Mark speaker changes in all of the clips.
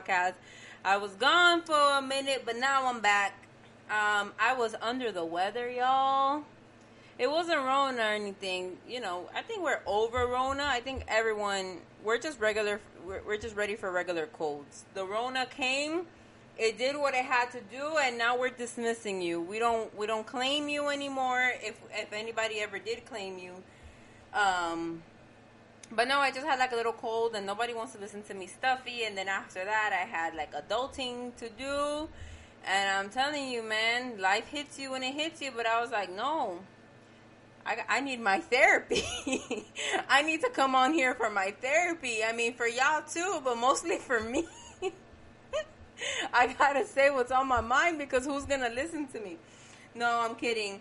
Speaker 1: podcast. I was gone for a minute, but now I'm back. Um, I was under the weather, y'all. It wasn't Rona or anything. You know, I think we're over Rona. I think everyone, we're just regular, we're, we're just ready for regular colds. The Rona came it did what it had to do and now we're dismissing you we don't we don't claim you anymore if if anybody ever did claim you um but no i just had like a little cold and nobody wants to listen to me stuffy and then after that i had like adulting to do and i'm telling you man life hits you when it hits you but i was like no I, I need my therapy. I need to come on here for my therapy. I mean, for y'all too, but mostly for me. I gotta say what's on my mind because who's gonna listen to me? No, I'm kidding.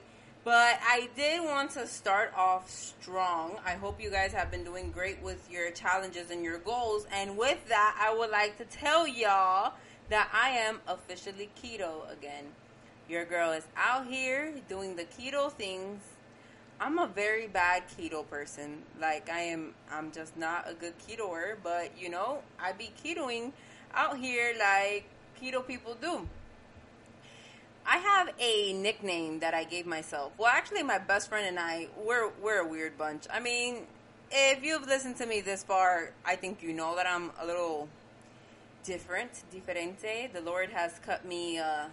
Speaker 1: But I did want to start off strong. I hope you guys have been doing great with your challenges and your goals. And with that, I would like to tell y'all that I am officially keto again. Your girl is out here doing the keto things. I'm a very bad keto person. Like I am I'm just not a good ketoer, but you know, I be ketoing out here like keto people do. I have a nickname that I gave myself. Well, actually, my best friend and I, we're we're a weird bunch. I mean, if you've listened to me this far, I think you know that I'm a little different, diferente. The Lord has cut me uh,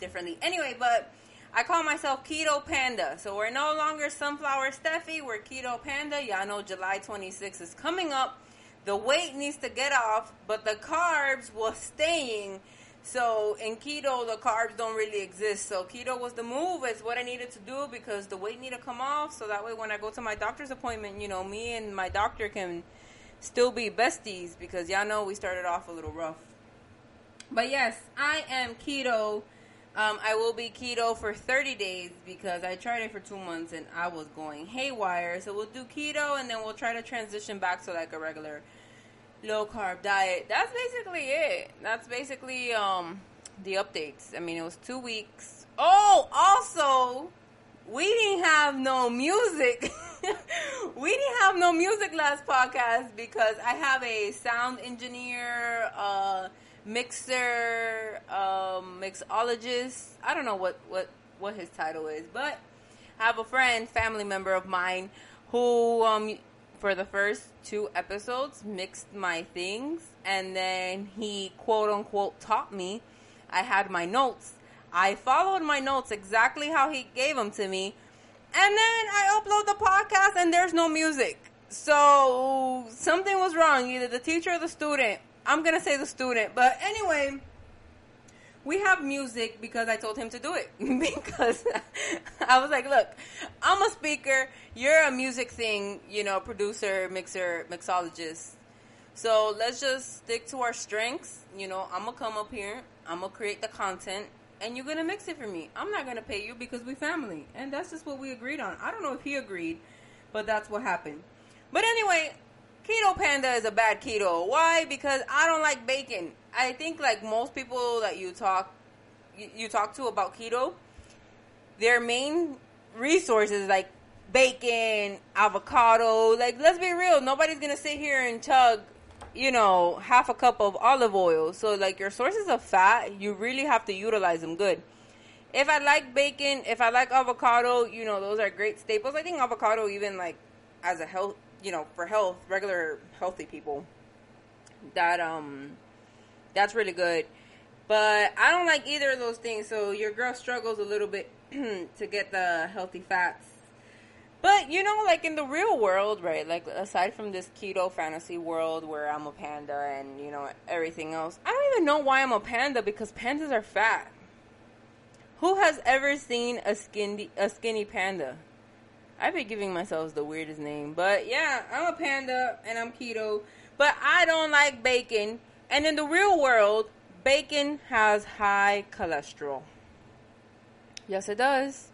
Speaker 1: differently. Anyway, but I call myself Keto Panda. So we're no longer Sunflower Steffi. We're Keto Panda. Y'all know July 26th is coming up the weight needs to get off, but the carbs was staying. So in keto, the carbs don't really exist. So keto was the move. It's what I needed to do because the weight needed to come off. So that way, when I go to my doctor's appointment, you know, me and my doctor can still be besties because y'all know we started off a little rough. But yes, I am keto. Um, I will be keto for 30 days because I tried it for two months and I was going haywire. So we'll do keto and then we'll try to transition back to like a regular low carb diet. That's basically it. That's basically um, the updates. I mean, it was two weeks. Oh, also, we didn't have no music. we didn't have no music last podcast because I have a sound engineer. Uh, mixer, um, mixologist. I don't know what, what, what his title is, but I have a friend, family member of mine, who, um, for the first two episodes, mixed my things, and then he quote unquote taught me. I had my notes. I followed my notes exactly how he gave them to me, and then I upload the podcast, and there's no music. So something was wrong. Either the teacher or the student I'm gonna say the student, but anyway, we have music because I told him to do it because I was like, look, I'm a speaker, you're a music thing, you know, producer, mixer, mixologist. So let's just stick to our strengths. You know, I'm gonna come up here, I'm gonna create the content, and you're gonna mix it for me. I'm not gonna pay you because we family, and that's just what we agreed on. I don't know if he agreed, but that's what happened. But anyway, Keto Panda is a bad keto. Why? Because I don't like bacon. I think like most people that you talk you, you talk to about keto, their main resources like bacon, avocado. Like let's be real, nobody's gonna sit here and chug, you know, half a cup of olive oil. So like your sources of fat, you really have to utilize them good. If I like bacon, if I like avocado, you know, those are great staples. I think avocado even like as a health you know, for health, regular healthy people, that um, that's really good. But I don't like either of those things. So your girl struggles a little bit to get the healthy fats. But you know, like in the real world, right? Like aside from this keto fantasy world where I'm a panda and you know everything else, I don't even know why I'm a panda because pandas are fat. Who has ever seen a skinny a skinny panda? I've been giving myself the weirdest name, but yeah, I'm a panda and I'm keto, but I don't like bacon. And in the real world, bacon has high cholesterol. Yes, it does.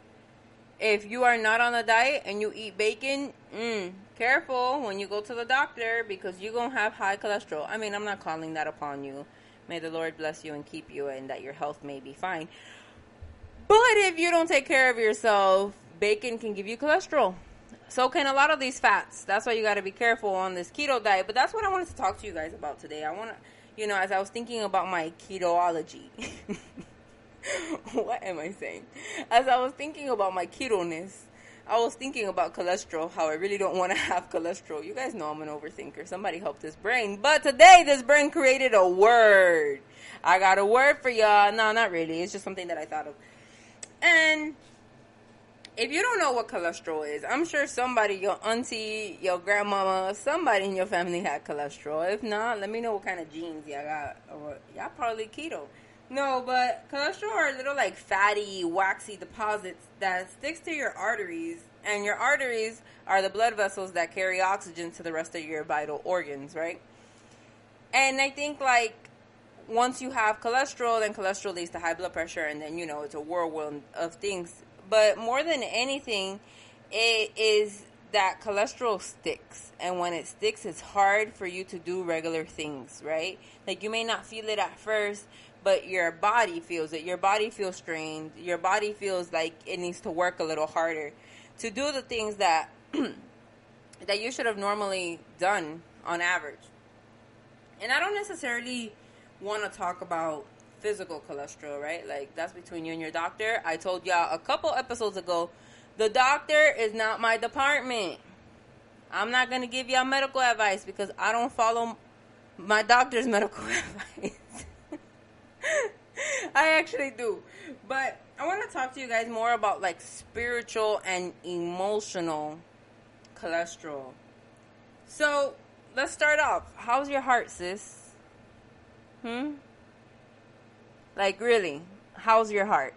Speaker 1: If you are not on a diet and you eat bacon, mm, careful when you go to the doctor because you're going to have high cholesterol. I mean, I'm not calling that upon you. May the Lord bless you and keep you and that your health may be fine. But if you don't take care of yourself, bacon can give you cholesterol. So can a lot of these fats. That's why you got to be careful on this keto diet. But that's what I wanted to talk to you guys about today. I want to, you know, as I was thinking about my ketoology. what am I saying? As I was thinking about my ketoness, I was thinking about cholesterol, how I really don't want to have cholesterol. You guys know I'm an overthinker. Somebody help this brain. But today, this brain created a word. I got a word for y'all. No, not really. It's just something that I thought of. And if you don't know what cholesterol is, I'm sure somebody, your auntie, your grandmama, somebody in your family had cholesterol. If not, let me know what kind of genes y'all got. Or y'all probably keto. No, but cholesterol are little like fatty, waxy deposits that sticks to your arteries, and your arteries are the blood vessels that carry oxygen to the rest of your vital organs, right? And I think like once you have cholesterol, then cholesterol leads to high blood pressure, and then you know it's a whirlwind of things. But more than anything, it is that cholesterol sticks, and when it sticks, it's hard for you to do regular things, right? Like you may not feel it at first but your body feels it. Your body feels strained. Your body feels like it needs to work a little harder to do the things that that you should have normally done on average. And I don't necessarily want to talk about physical cholesterol, right? Like that's between you and your doctor. I told y'all a couple episodes ago, the doctor is not my department. I'm not going to give y'all medical advice because I don't follow my doctor's medical advice. I actually do. But I want to talk to you guys more about like spiritual and emotional cholesterol. So, let's start off. How's your heart, sis? Hmm? Like, really? How's your heart?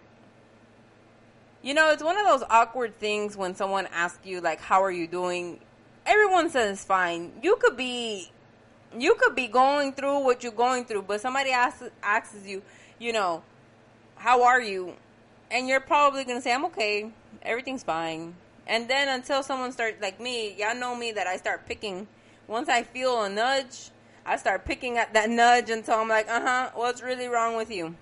Speaker 1: You know, it's one of those awkward things when someone asks you, like, how are you doing? Everyone says fine. You could be you could be going through what you're going through, but somebody asks asks you, you know, how are you? And you're probably gonna say, I'm okay, everything's fine. And then until someone starts like me, y'all know me that I start picking. Once I feel a nudge, I start picking at that nudge until I'm like, uh huh, what's really wrong with you?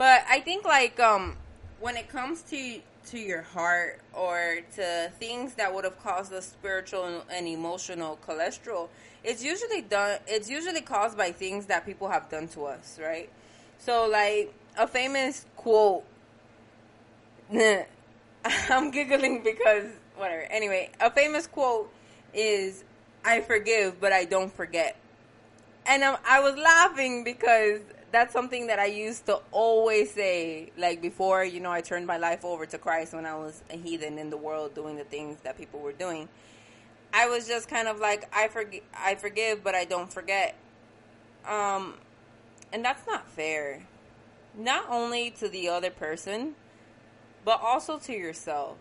Speaker 1: But I think like um when it comes to to your heart or to things that would have caused the spiritual and emotional cholesterol, it's usually done it's usually caused by things that people have done to us, right? So like a famous quote I'm giggling because whatever. Anyway, a famous quote is I forgive but I don't forget. And um, I was laughing because that's something that I used to always say, like before, you know, I turned my life over to Christ when I was a heathen in the world doing the things that people were doing. I was just kind of like, I forgive, I forgive, but I don't forget. Um, and that's not fair. Not only to the other person, but also to yourself.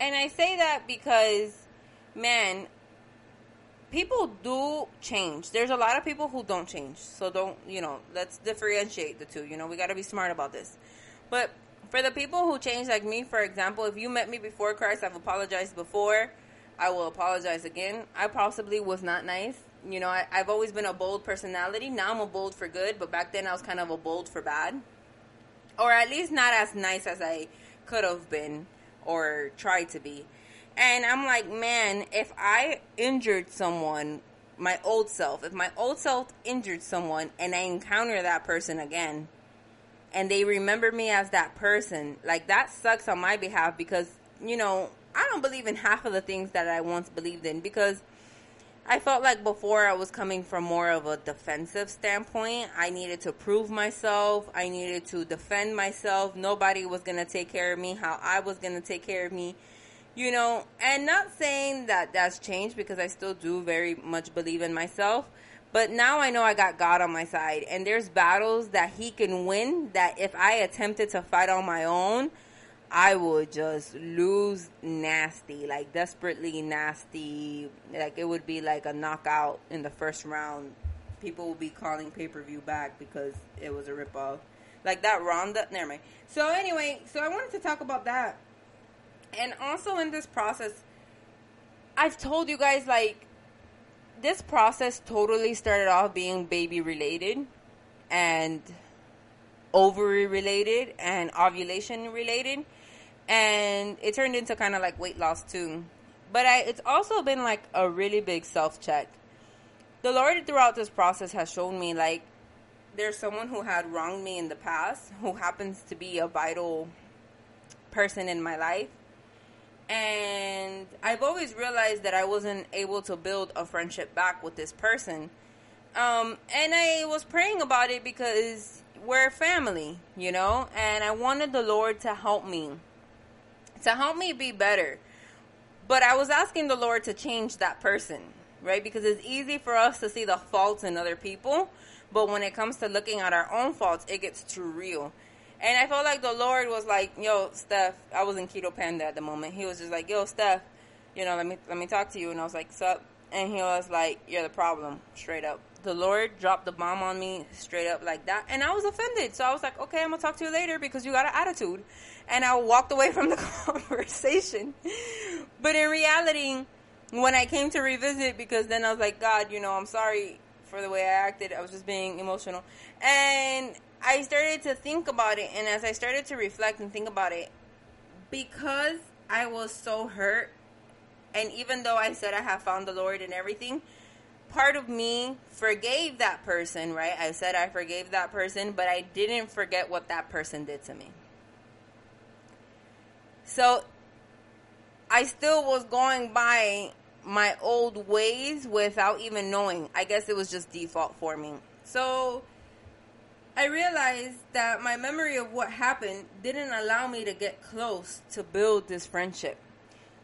Speaker 1: And I say that because, man, people do change. There's a lot of people who don't change. So don't, you know, let's differentiate the two. You know, we got to be smart about this. But for the people who change, like me, for example, if you met me before Christ, I've apologized before. I will apologize again. I possibly was not nice. You know, I, I've always been a bold personality. Now I'm a bold for good, but back then I was kind of a bold for bad. Or at least not as nice as I could have been or tried to be. And I'm like, man, if I injured someone, my old self, if my old self injured someone and I encounter that person again, and they remember me as that person, like that sucks on my behalf because, you know, I don't believe in half of the things that I once believed in because I felt like before I was coming from more of a defensive standpoint. I needed to prove myself. I needed to defend myself. Nobody was going to take care of me how I was going to take care of me you know, and not saying that that's changed because I still do very much believe in myself. But now I know I got God on my side, and there's battles that He can win that if I attempted to fight on my own, I would just lose nasty, like desperately nasty. Like it would be like a knockout in the first round. People will be calling pay per view back because it was a ripoff. Like that Ronda. Never mind. So anyway, so I wanted to talk about that and also in this process, I've told you guys like this process totally started off being baby related and ovary related and ovulation related. And it turned into kind of like weight loss too. But I, it's also been like a really big self check. The Lord throughout this process has shown me like there's someone who had wronged me in the past who happens to be a vital person in my life. And I've always realized that I wasn't able to build a friendship back with this person. Um, and I was praying about it because we're family, you know, and I wanted the Lord to help me, to help me be better. But I was asking the Lord to change that person, right? Because it's easy for us to see the faults in other people, but when it comes to looking at our own faults, it gets too real. And I felt like the Lord was like, "Yo, Steph." I was in Keto Panda at the moment. He was just like, "Yo, Steph, you know, let me let me talk to you." And I was like, "Sup?" And he was like, "You're the problem," straight up. The Lord dropped the bomb on me straight up like that, and I was offended. So I was like, "Okay, I'm gonna talk to you later because you got an attitude." And I walked away from the conversation. But in reality, when I came to revisit, because then I was like, "God, you know, I'm sorry for the way I acted. I was just being emotional," and I started to think about it, and as I started to reflect and think about it, because I was so hurt, and even though I said I have found the Lord and everything, part of me forgave that person, right? I said I forgave that person, but I didn't forget what that person did to me. So I still was going by my old ways without even knowing. I guess it was just default for me. So I realized that my memory of what happened didn't allow me to get close to build this friendship.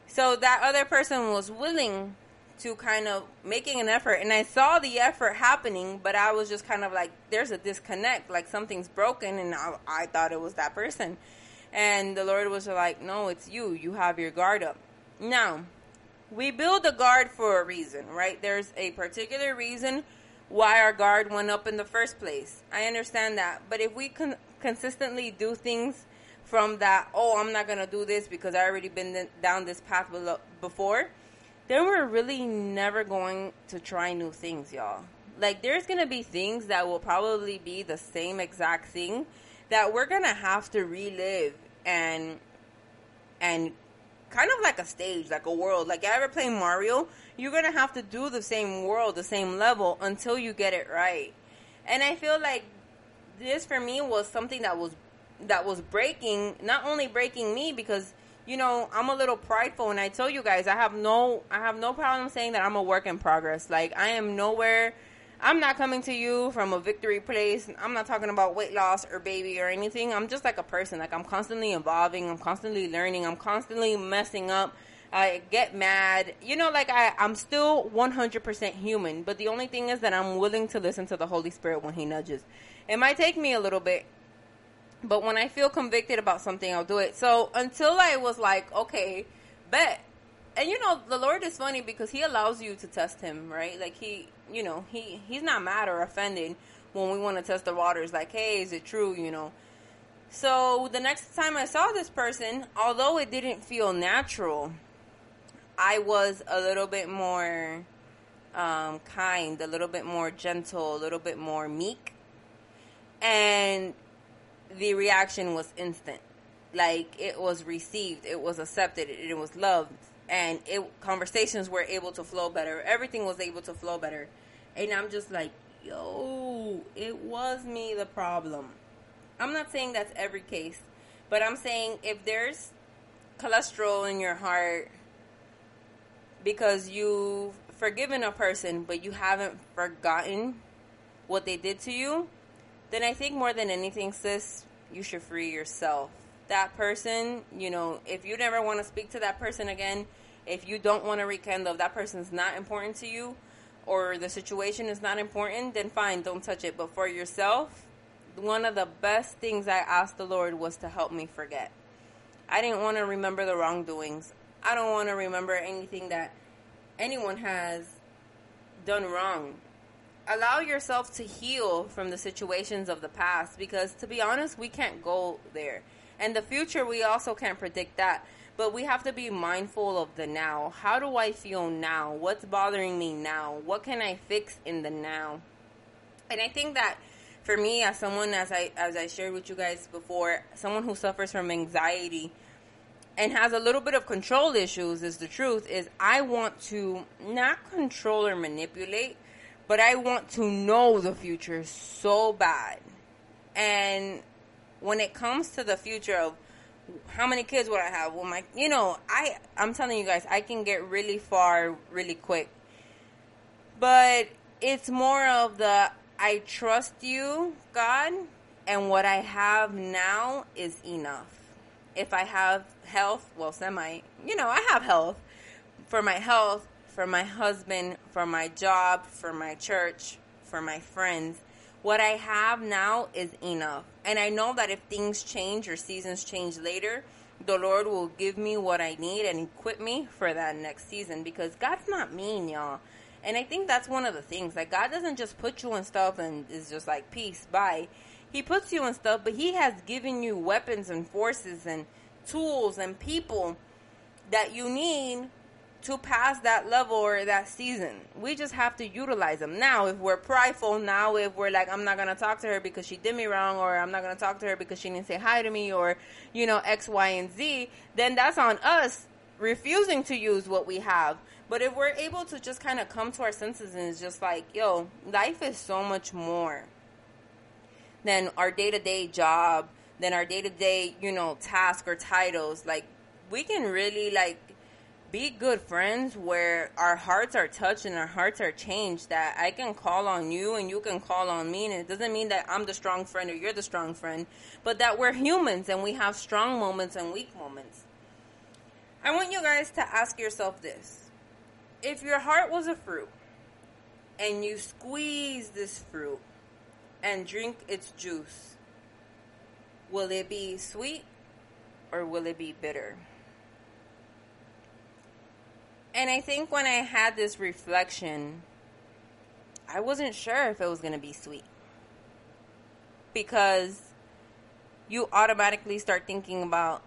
Speaker 1: So that other person was willing to kind of making an effort and I saw the effort happening, but I was just kind of like there's a disconnect, like something's broken and I, I thought it was that person. And the Lord was like, "No, it's you. You have your guard up." Now, we build a guard for a reason, right? There's a particular reason why our guard went up in the first place. I understand that. But if we con- consistently do things from that, oh, I'm not going to do this because I already been down this path before, then we're really never going to try new things, y'all. Like, there's going to be things that will probably be the same exact thing that we're going to have to relive and and kind of like a stage, like a world. Like, you ever play Mario? You're gonna have to do the same world, the same level until you get it right. And I feel like this for me was something that was that was breaking, not only breaking me because you know I'm a little prideful, and I tell you guys I have no I have no problem saying that I'm a work in progress. Like I am nowhere. I'm not coming to you from a victory place. I'm not talking about weight loss or baby or anything. I'm just like a person. Like I'm constantly evolving. I'm constantly learning. I'm constantly messing up. I get mad. You know, like I, I'm still 100% human, but the only thing is that I'm willing to listen to the Holy Spirit when He nudges. It might take me a little bit, but when I feel convicted about something, I'll do it. So until I was like, okay, bet. And you know, the Lord is funny because He allows you to test Him, right? Like He, you know, He He's not mad or offended when we want to test the waters. Like, hey, is it true? You know. So the next time I saw this person, although it didn't feel natural, I was a little bit more um, kind, a little bit more gentle, a little bit more meek. And the reaction was instant. Like it was received, it was accepted, it, it was loved, and it conversations were able to flow better. Everything was able to flow better. And I'm just like, yo, it was me the problem. I'm not saying that's every case, but I'm saying if there's cholesterol in your heart, because you've forgiven a person but you haven't forgotten what they did to you, then I think more than anything, sis, you should free yourself. That person, you know, if you never want to speak to that person again, if you don't want to rekindle, if that person's not important to you, or the situation is not important, then fine, don't touch it. But for yourself, one of the best things I asked the Lord was to help me forget. I didn't want to remember the wrongdoings. I don't want to remember anything that anyone has done wrong. Allow yourself to heal from the situations of the past because, to be honest, we can't go there. And the future, we also can't predict that. But we have to be mindful of the now. How do I feel now? What's bothering me now? What can I fix in the now? And I think that for me as someone as I as I shared with you guys before, someone who suffers from anxiety and has a little bit of control issues is the truth is I want to not control or manipulate, but I want to know the future so bad. And when it comes to the future of how many kids would I have? Well, my, you know, I, I'm telling you guys, I can get really far really quick. But it's more of the, I trust you, God, and what I have now is enough. If I have health, well, semi, you know, I have health for my health, for my husband, for my job, for my church, for my friends. What I have now is enough. And I know that if things change or seasons change later, the Lord will give me what I need and equip me for that next season because God's not mean, y'all. And I think that's one of the things. Like, God doesn't just put you in stuff and is just like, peace, bye. He puts you in stuff, but He has given you weapons and forces and tools and people that you need to pass that level or that season. We just have to utilize them. Now, if we're prideful, now if we're like, I'm not going to talk to her because she did me wrong, or I'm not going to talk to her because she didn't say hi to me, or, you know, X, Y, and Z, then that's on us refusing to use what we have. But if we're able to just kind of come to our senses and it's just like, yo, life is so much more than our day to day job, than our day to day, you know, task or titles. Like, we can really, like, be good friends where our hearts are touched and our hearts are changed that I can call on you and you can call on me and it doesn't mean that I'm the strong friend or you're the strong friend but that we're humans and we have strong moments and weak moments. I want you guys to ask yourself this. If your heart was a fruit and you squeeze this fruit and drink its juice, will it be sweet or will it be bitter? And I think when I had this reflection, I wasn't sure if it was going to be sweet. Because you automatically start thinking about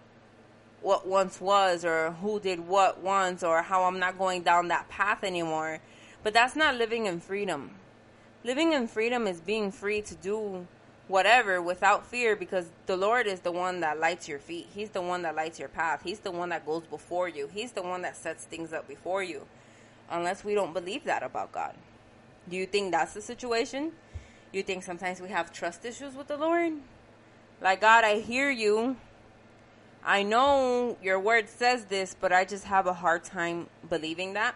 Speaker 1: what once was or who did what once or how I'm not going down that path anymore. But that's not living in freedom. Living in freedom is being free to do whatever without fear because the Lord is the one that lights your feet. He's the one that lights your path. He's the one that goes before you. He's the one that sets things up before you. Unless we don't believe that about God. Do you think that's the situation? You think sometimes we have trust issues with the Lord? Like, God, I hear you. I know your word says this, but I just have a hard time believing that.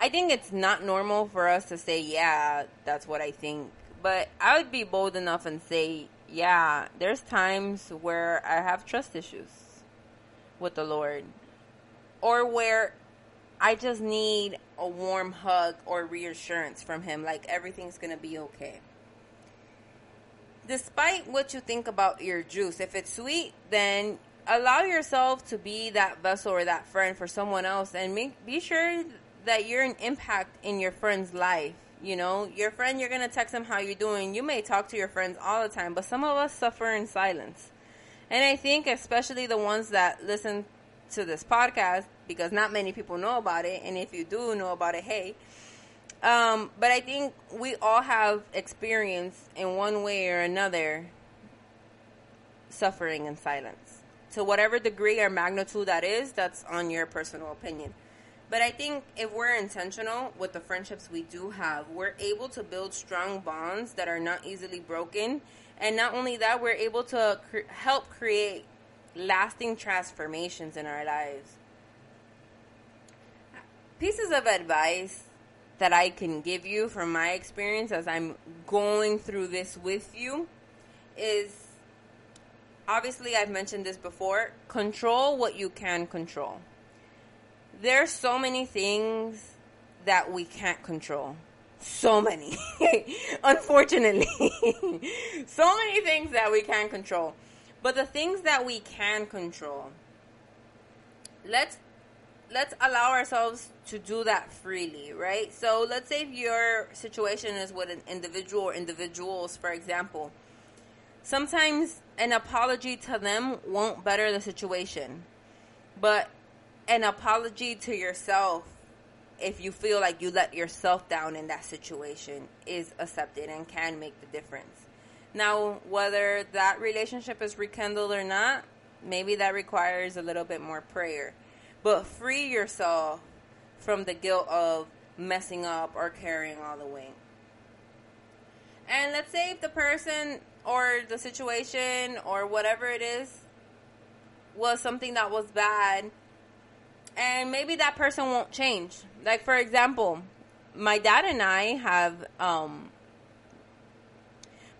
Speaker 1: I think it's not normal for us to say, yeah, that's what I think but I would be bold enough and say, yeah, there's times where I have trust issues with the Lord. Or where I just need a warm hug or reassurance from Him, like everything's going to be okay. Despite what you think about your juice, if it's sweet, then allow yourself to be that vessel or that friend for someone else and make, be sure that you're an impact in your friend's life you know, your friend, you're going to text them how you're doing. You may talk to your friends all the time, but some of us suffer in silence. And I think, especially the ones that listen to this podcast, because not many people know about it. And if you do know about it, hey. Um, but I think we all have experience in one way or another suffering in silence. To whatever degree or magnitude that is, that's on your personal opinion. But I think if we're intentional with the friendships we do have, we're able to build strong bonds that are not easily broken. And not only that, we're able to cr- help create lasting transformations in our lives. Pieces of advice that I can give you from my experience as I'm going through this with you is obviously I've mentioned this before control what you can control there's so many things that we can't control. So many. Unfortunately. so many things that we can't control. But the things that we can control, let's let's allow ourselves to do that freely, right? So let's say if your situation is with an individual or individuals, for example. Sometimes an apology to them won't better the situation. But an apology to yourself if you feel like you let yourself down in that situation is accepted and can make the difference. Now, whether that relationship is rekindled or not, maybe that requires a little bit more prayer. But free yourself from the guilt of messing up or carrying all the weight. And let's say if the person or the situation or whatever it is was something that was bad and maybe that person won't change. Like for example, my dad and I have um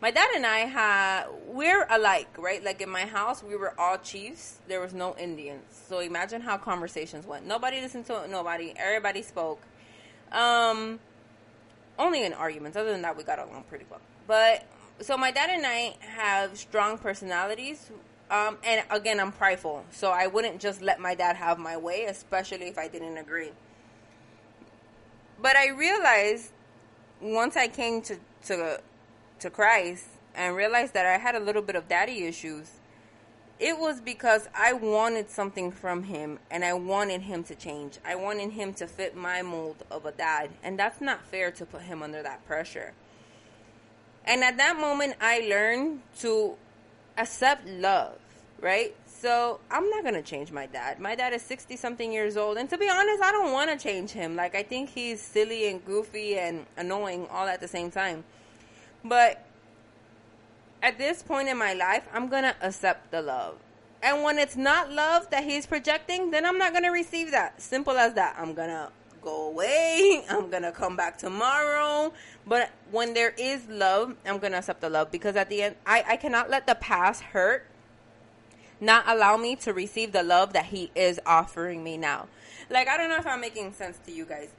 Speaker 1: my dad and I have we're alike, right? Like in my house, we were all chiefs. There was no Indians. So imagine how conversations went. Nobody listened to nobody. Everybody spoke. Um only in arguments. Other than that, we got along pretty well. But so my dad and I have strong personalities. Um, and again, I'm prideful, so I wouldn't just let my dad have my way, especially if I didn't agree. But I realized once I came to to to Christ and realized that I had a little bit of daddy issues. It was because I wanted something from him and I wanted him to change. I wanted him to fit my mold of a dad, and that's not fair to put him under that pressure. And at that moment, I learned to accept love, right? So I'm not gonna change my dad. My dad is 60 something years old, and to be honest, I don't want to change him. Like I think he's silly and goofy and annoying all at the same time. But at this point in my life, I'm gonna accept the love. And when it's not love that he's projecting, then I'm not gonna receive that. Simple as that. I'm gonna go away. I'm gonna come back tomorrow. But when there is love, I'm gonna accept the love because at the end, I, I cannot let the past hurt not allow me to receive the love that he is offering me now. Like I don't know if I'm making sense to you guys.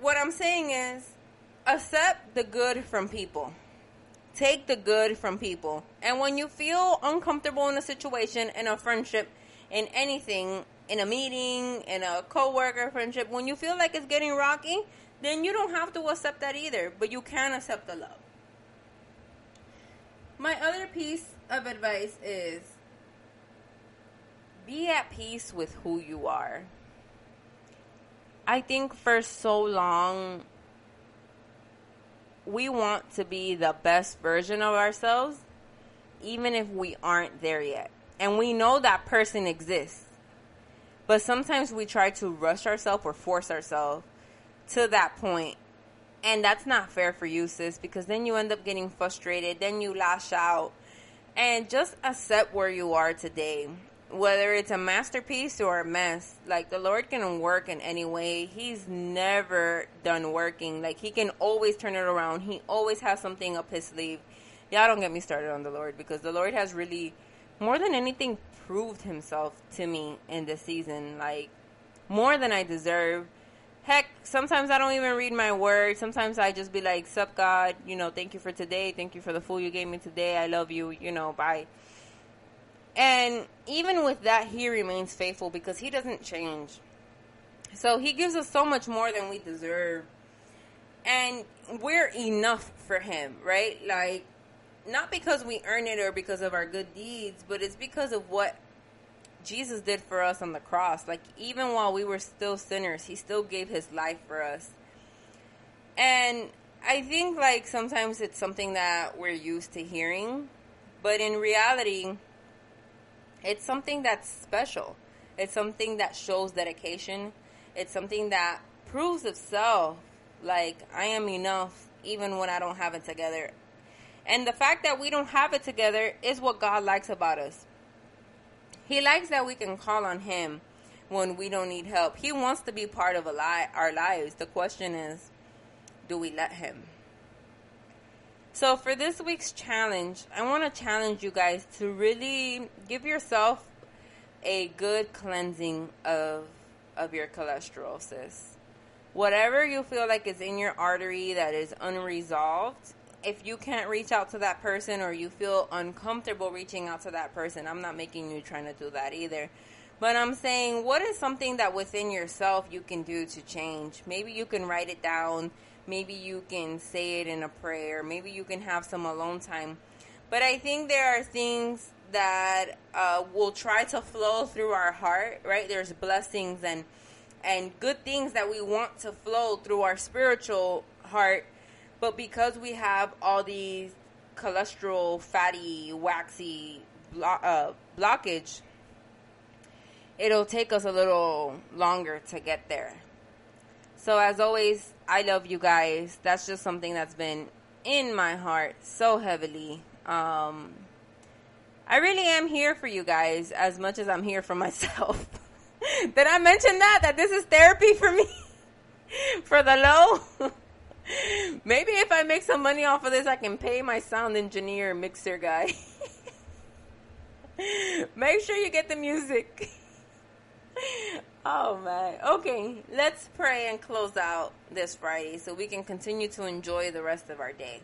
Speaker 1: What I'm saying is accept the good from people. Take the good from people. And when you feel uncomfortable in a situation, in a friendship, in anything, in a meeting, in a coworker friendship, when you feel like it's getting rocky, then you don't have to accept that either, but you can accept the love. My other piece of advice is be at peace with who you are. I think for so long we want to be the best version of ourselves even if we aren't there yet. And we know that person exists. But sometimes we try to rush ourselves or force ourselves to that point. And that's not fair for you, sis, because then you end up getting frustrated, then you lash out. And just accept where you are today. Whether it's a masterpiece or a mess, like the Lord can work in any way. He's never done working. Like He can always turn it around. He always has something up His sleeve. Y'all don't get me started on the Lord because the Lord has really, more than anything, proved Himself to me in this season. Like, more than I deserve heck, sometimes I don't even read my word. Sometimes I just be like, Sup, God, you know, thank you for today. Thank you for the food you gave me today. I love you, you know, bye. And even with that, he remains faithful because he doesn't change. So he gives us so much more than we deserve. And we're enough for him, right? Like, not because we earn it or because of our good deeds, but it's because of what Jesus did for us on the cross. Like, even while we were still sinners, He still gave His life for us. And I think, like, sometimes it's something that we're used to hearing, but in reality, it's something that's special. It's something that shows dedication. It's something that proves itself. Like, I am enough even when I don't have it together. And the fact that we don't have it together is what God likes about us. He likes that we can call on him when we don't need help. He wants to be part of li- our lives. The question is, do we let him? So for this week's challenge, I want to challenge you guys to really give yourself a good cleansing of of your cholesterol, sis. Whatever you feel like is in your artery that is unresolved, if you can't reach out to that person or you feel uncomfortable reaching out to that person, I'm not making you trying to do that either. But I'm saying, what is something that within yourself you can do to change? Maybe you can write it down. Maybe you can say it in a prayer. Maybe you can have some alone time. But I think there are things that uh, will try to flow through our heart, right? There's blessings and and good things that we want to flow through our spiritual heart, but because we have all these cholesterol, fatty, waxy blo- uh, blockage, it'll take us a little longer to get there. So, as always, I love you guys. That's just something that's been in my heart so heavily. Um, I really am here for you guys as much as I'm here for myself. Did I mention that? That this is therapy for me? for the low? Maybe if I make some money off of this, I can pay my sound engineer mixer guy. make sure you get the music. oh man. Okay, let's pray and close out this Friday so we can continue to enjoy the rest of our day.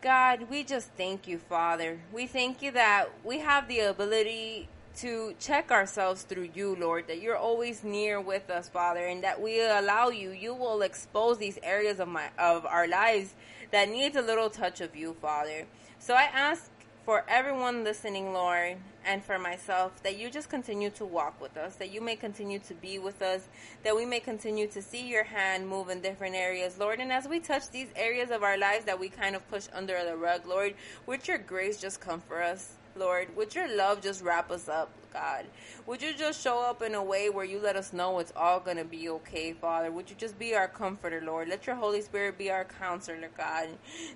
Speaker 1: God, we just thank you, Father. We thank you that we have the ability to check ourselves through you, Lord, that you're always near with us, Father, and that we allow you, you will expose these areas of my of our lives that needs a little touch of you, Father. So I ask for everyone listening, Lord, and for myself, that you just continue to walk with us, that you may continue to be with us, that we may continue to see your hand move in different areas, Lord. And as we touch these areas of our lives that we kind of push under the rug, Lord, would your grace just come for us? Lord. Would your love just wrap us up, God? Would you just show up in a way where you let us know it's all going to be okay, Father? Would you just be our comforter, Lord? Let your Holy Spirit be our counselor, God.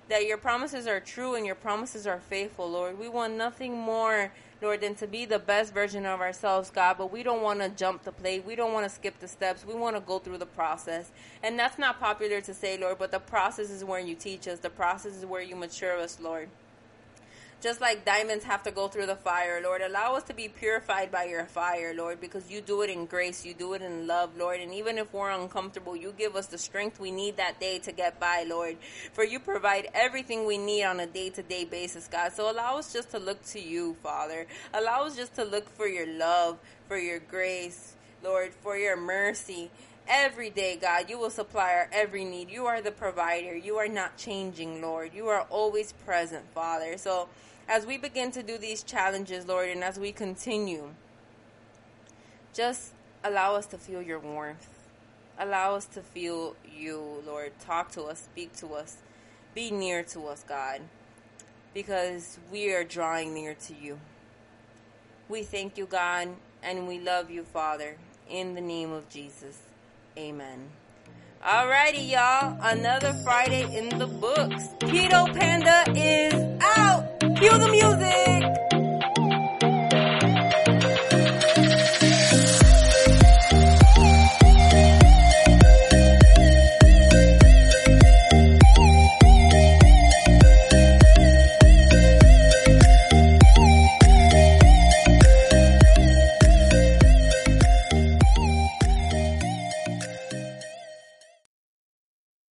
Speaker 1: That your promises are true and your promises are faithful, Lord. We want nothing more. Lord, than to be the best version of ourselves, God, but we don't want to jump the plate. We don't want to skip the steps. We want to go through the process. And that's not popular to say, Lord, but the process is where you teach us. The process is where you mature us, Lord just like diamonds have to go through the fire, Lord. Allow us to be purified by your fire, Lord, because you do it in grace, you do it in love, Lord. And even if we're uncomfortable, you give us the strength we need that day to get by, Lord. For you provide everything we need on a day to day basis, God. So allow us just to look to you, Father. Allow us just to look for your love, for your grace, Lord, for your mercy every day, God. You will supply our every need. You are the provider. You are not changing, Lord. You are always present, Father. So as we begin to do these challenges, Lord, and as we continue, just allow us to feel your warmth. Allow us to feel you, Lord. Talk to us, speak to us, be near to us, God, because we are drawing near to you. We thank you, God, and we love you, Father, in the name of Jesus. Amen. Alrighty, y'all. Another Friday in the books. Keto Panda is out. Cue the music!